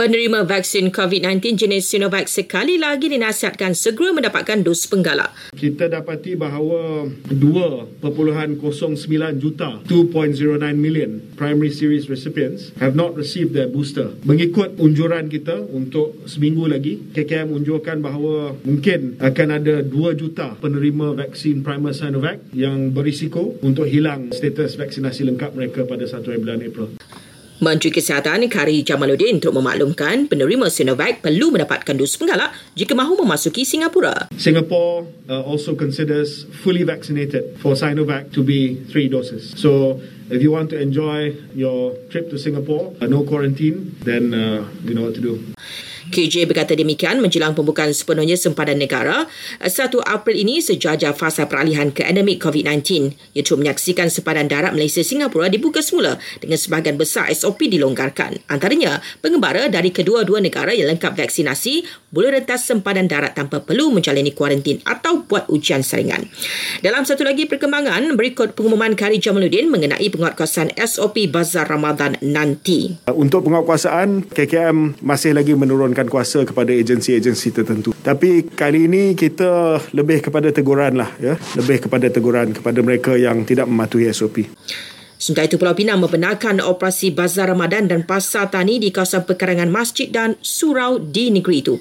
Penerima vaksin COVID-19 jenis Sinovac sekali lagi dinasihatkan segera mendapatkan dos penggalak. Kita dapati bahawa 2.09 juta 2.09 million primary series recipients have not received their booster. Mengikut unjuran kita untuk seminggu lagi, KKM unjurkan bahawa mungkin akan ada 2 juta penerima vaksin primer Sinovac yang berisiko untuk hilang status vaksinasi lengkap mereka pada 1 bulan April. Menteri Kesihatan Kari Jamaluddin untuk memaklumkan penerima Sinovac perlu mendapatkan dos penggalak jika mahu memasuki Singapura. Singapore uh, also considers fully vaccinated for Sinovac to be three doses. So if you want to enjoy your trip to Singapore, uh, no quarantine, then uh, you know what to do. KJ berkata demikian menjelang pembukaan sepenuhnya sempadan negara 1 April ini sejajar fasa peralihan ke endemik COVID-19 iaitu menyaksikan sempadan darat Malaysia Singapura dibuka semula dengan sebahagian besar SOP dilonggarkan. Antaranya, pengembara dari kedua-dua negara yang lengkap vaksinasi boleh rentas sempadan darat tanpa perlu menjalani kuarantin atau buat ujian saringan. Dalam satu lagi perkembangan, berikut pengumuman Kari Jamaluddin mengenai penguatkuasaan SOP Bazar Ramadan nanti. Untuk penguatkuasaan, KKM masih lagi menurunkan kuasa kepada agensi-agensi tertentu. Tapi kali ini kita lebih kepada teguran lah, ya, lebih kepada teguran kepada mereka yang tidak mematuhi SOP. Sementara itu Pulau Pinang membenarkan operasi Bazar Ramadan dan Pasar Tani di kawasan pekarangan masjid dan surau di negeri itu.